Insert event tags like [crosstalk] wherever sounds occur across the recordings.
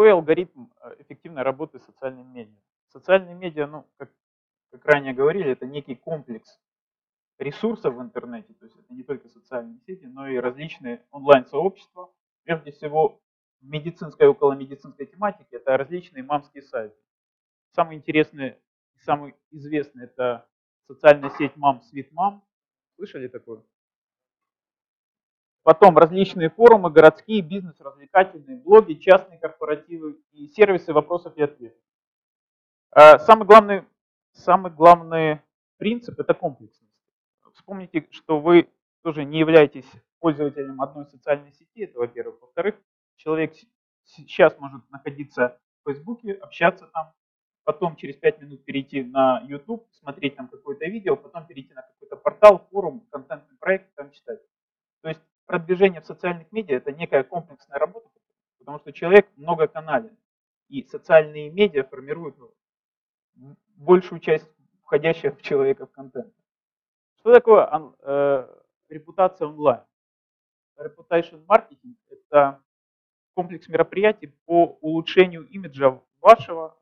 Какой алгоритм э, эффективной работы с социальными медиа? Социальные медиа, ну, как, как ранее говорили, это некий комплекс ресурсов в интернете, то есть это не только социальные сети, но и различные онлайн-сообщества. Прежде всего, в медицинской и околомедицинской тематике это различные мамские сайты. Самый интересный и самый известный это социальная сеть мам Sweet Mom. Слышали такое? Потом различные форумы, городские, бизнес, развлекательные, блоги, частные корпоративы и сервисы вопросов и ответов. А, самый главный, самый главный принцип – это комплексность. Вспомните, что вы тоже не являетесь пользователем одной социальной сети, это во-первых. Во-вторых, человек сейчас может находиться в Фейсбуке, общаться там, потом через 5 минут перейти на YouTube, смотреть там какое-то видео, потом перейти на какой-то портал, форум, контентный проект, там читать. То есть продвижение в социальных медиа это некая комплексная работа, потому что человек многоканален. И социальные медиа формируют ну, большую часть входящего в человека в контент. Что такое э, репутация онлайн? Reputation marketing – это комплекс мероприятий по улучшению имиджа вашего,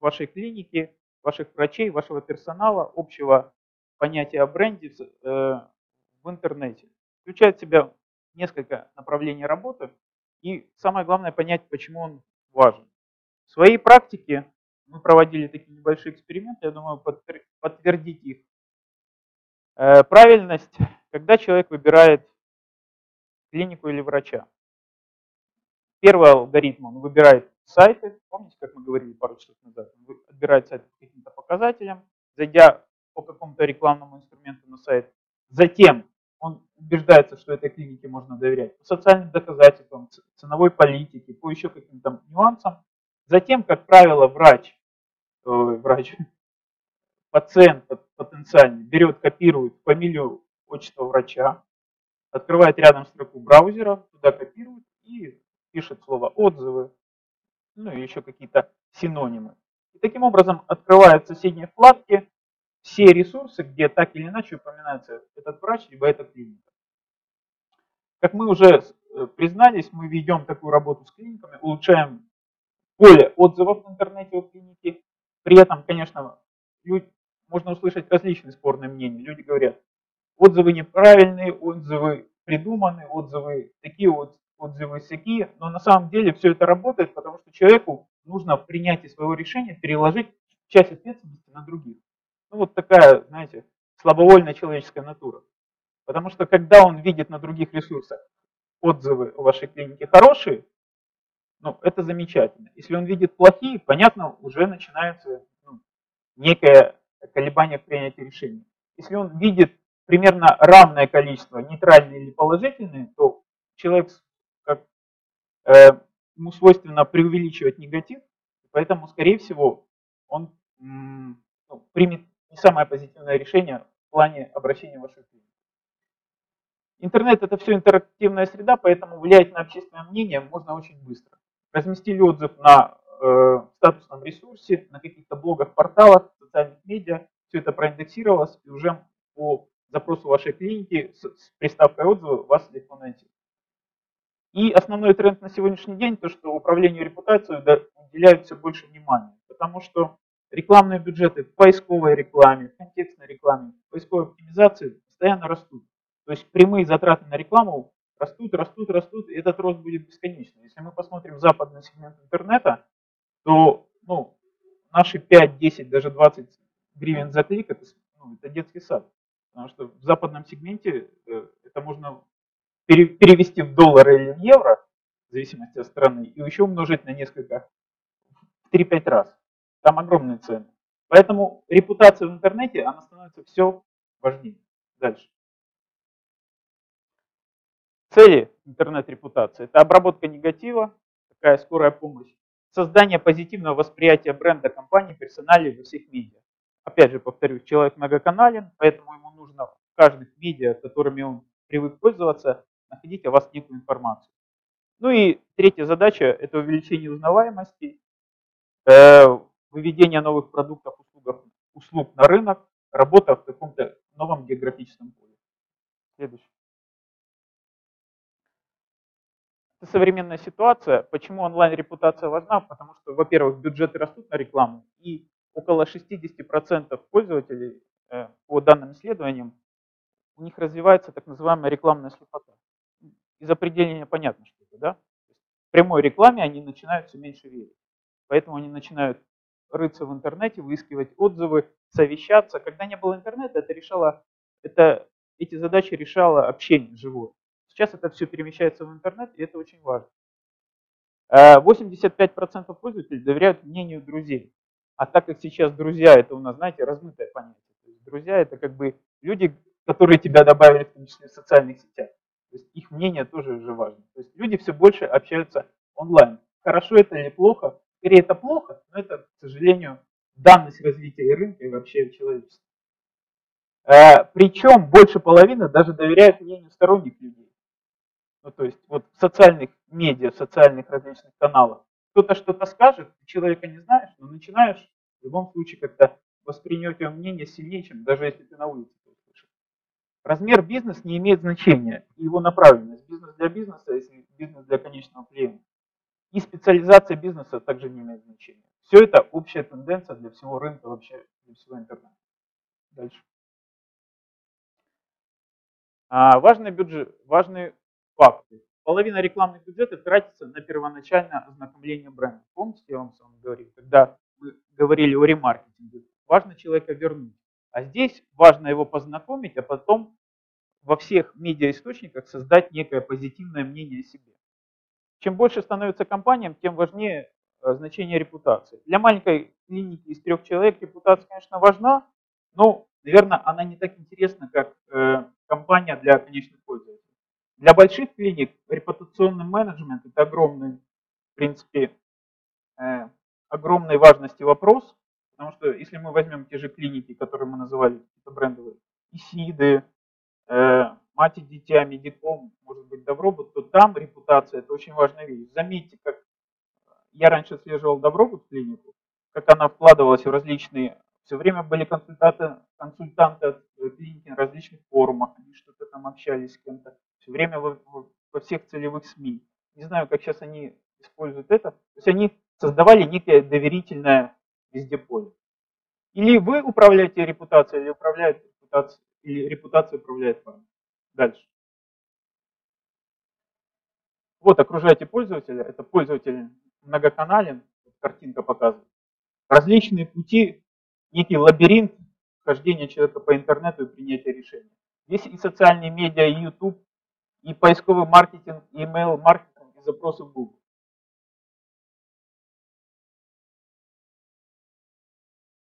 вашей клиники, ваших врачей, вашего персонала, общего понятия о бренде э, в интернете. Включает в себя несколько направлений работы. И самое главное понять, почему он важен. В своей практике мы проводили такие небольшие эксперименты, я думаю, подтвердить их э, правильность, когда человек выбирает клинику или врача. Первый алгоритм, он выбирает сайты, помните, как мы говорили пару часов назад, он отбирает сайт по каким-то показателям, зайдя по какому-то рекламному инструменту на сайт, затем убеждается, что этой клинике можно доверять, по социальным доказательствам, ценовой политике, по еще каким-то нюансам. Затем, как правило, врач, э, врач, [laughs] пациент потенциальный берет, копирует фамилию, отчество врача, открывает рядом строку браузера, туда копирует и пишет слово отзывы, ну и еще какие-то синонимы. И таким образом открывает соседние вкладки, все ресурсы, где так или иначе упоминается этот врач, либо эта клиника. Как мы уже э, признались, мы ведем такую работу с клиниками, улучшаем поле отзывов в интернете о клинике. При этом, конечно, люди, можно услышать различные спорные мнения. Люди говорят, отзывы неправильные, отзывы придуманы, отзывы такие, отзывы всякие. Но на самом деле все это работает, потому что человеку нужно в своего решения переложить часть ответственности на других. Ну вот такая, знаете, слабовольная человеческая натура. Потому что когда он видит на других ресурсах отзывы о вашей клинике хорошие, ну, это замечательно. Если он видит плохие, понятно, уже начинается ну, некое колебание в принятии решений. Если он видит примерно равное количество нейтральные или положительные, то человек как, э, ему свойственно преувеличивать негатив, поэтому, скорее всего, он ну, примет не самое позитивное решение в плане обращения в вашу клинику. Интернет это все интерактивная среда, поэтому влиять на общественное мнение можно очень быстро. Разместили отзыв на э, статусном ресурсе, на каких-то блогах, порталах, социальных медиа, все это проиндексировалось, и уже по запросу вашей клиники с, с приставкой отзывы вас легко найти. И основной тренд на сегодняшний день, то что управлению репутацией уделяют все больше внимания, потому что рекламные бюджеты в поисковой рекламе, в контекстной рекламе, в поисковой оптимизации постоянно растут. То есть прямые затраты на рекламу растут, растут, растут, и этот рост будет бесконечным. Если мы посмотрим западный сегмент интернета, то ну, наши 5, 10, даже 20 гривен за клик это, ну, это детский сад. Потому что в западном сегменте э, это можно перевести в доллары или в евро, в зависимости от страны, и еще умножить на несколько, в 3-5 раз. Там огромные цены. Поэтому репутация в интернете, она становится все важнее. Дальше. Цели интернет-репутации – это обработка негатива, такая скорая помощь, создание позитивного восприятия бренда компании, персоналей во всех медиа. Опять же, повторюсь, человек многоканален, поэтому ему нужно в каждых медиа, которыми он привык пользоваться, находить о вас некую информацию. Ну и третья задача – это увеличение узнаваемости, э, выведение новых продуктов, услуг, услуг на рынок, работа в каком-то новом географическом поле. Следующий. Это современная ситуация. Почему онлайн-репутация важна? Потому что, во-первых, бюджеты растут на рекламу, и около 60% пользователей, э, по данным исследованиям, у них развивается так называемая рекламная слепота. Из определения понятно, что это, да? В прямой рекламе они начинают все меньше верить. Поэтому они начинают рыться в интернете, выискивать отзывы, совещаться. Когда не было интернета, это решало, это, эти задачи решало общение живое. Сейчас это все перемещается в интернет, и это очень важно. 85% э, пользователей доверяют мнению друзей. А так как сейчас друзья, это у нас, знаете, размытое понятие. То есть друзья это как бы люди, которые тебя добавили в том числе в социальных сетях. То есть их мнение тоже же важно. То есть люди все больше общаются онлайн. Хорошо это или плохо? Скорее это плохо, но это, к сожалению, данность развития рынка и вообще человечества. Э, Причем больше половины даже доверяют мнению сторонних людей. Ну, то есть вот в социальных медиа, в социальных различных каналах кто-то что-то скажет, ты человека не знаешь, но начинаешь в любом случае как-то воспринять его мнение сильнее, чем даже если ты на улице это услышишь. Размер бизнеса не имеет значения, его направленность. Бизнес для бизнеса, если бизнес для конечного клиента. И специализация бизнеса также не имеет значения. Все это общая тенденция для всего рынка, вообще для всего интернета. Дальше. А, важный бюджет, важные факты. Половина рекламных бюджетов тратится на первоначальное ознакомление бренда. Помните, я вам с вами говорил, когда мы говорили о ремаркетинге, важно человека вернуть. А здесь важно его познакомить, а потом во всех медиаисточниках создать некое позитивное мнение о себе. Чем больше становится компаниям, тем важнее э, значение репутации. Для маленькой клиники из трех человек репутация, конечно, важна, но, наверное, она не так интересна, как э, компания для конечных пользователей. Для больших клиник репутационный менеджмент это огромный, в принципе, э, огромной важности вопрос, потому что если мы возьмем те же клиники, которые мы называли это брендовые, Исиды, мать и дитя, медиком, может быть, Добробут, то там репутация – это очень важная вещь. Заметьте, как я раньше отслеживал Добробут клинику, как она вкладывалась в различные, все время были консультанты, консультанты от клиники на различных форумах, они что-то там общались с кем-то, все время во, во всех целевых СМИ. Не знаю, как сейчас они используют это. То есть они создавали некое доверительное везде поле. Или вы управляете репутацией, или управляет репутацией, или репутация управляет вами. Дальше. Вот окружаете пользователя, это пользователь многоканален, картинка показывает. Различные пути, некий лабиринт хождения человека по интернету и принятия решений. Здесь и социальные медиа, и YouTube, и поисковый маркетинг, и email маркетинг, и запросы в Google.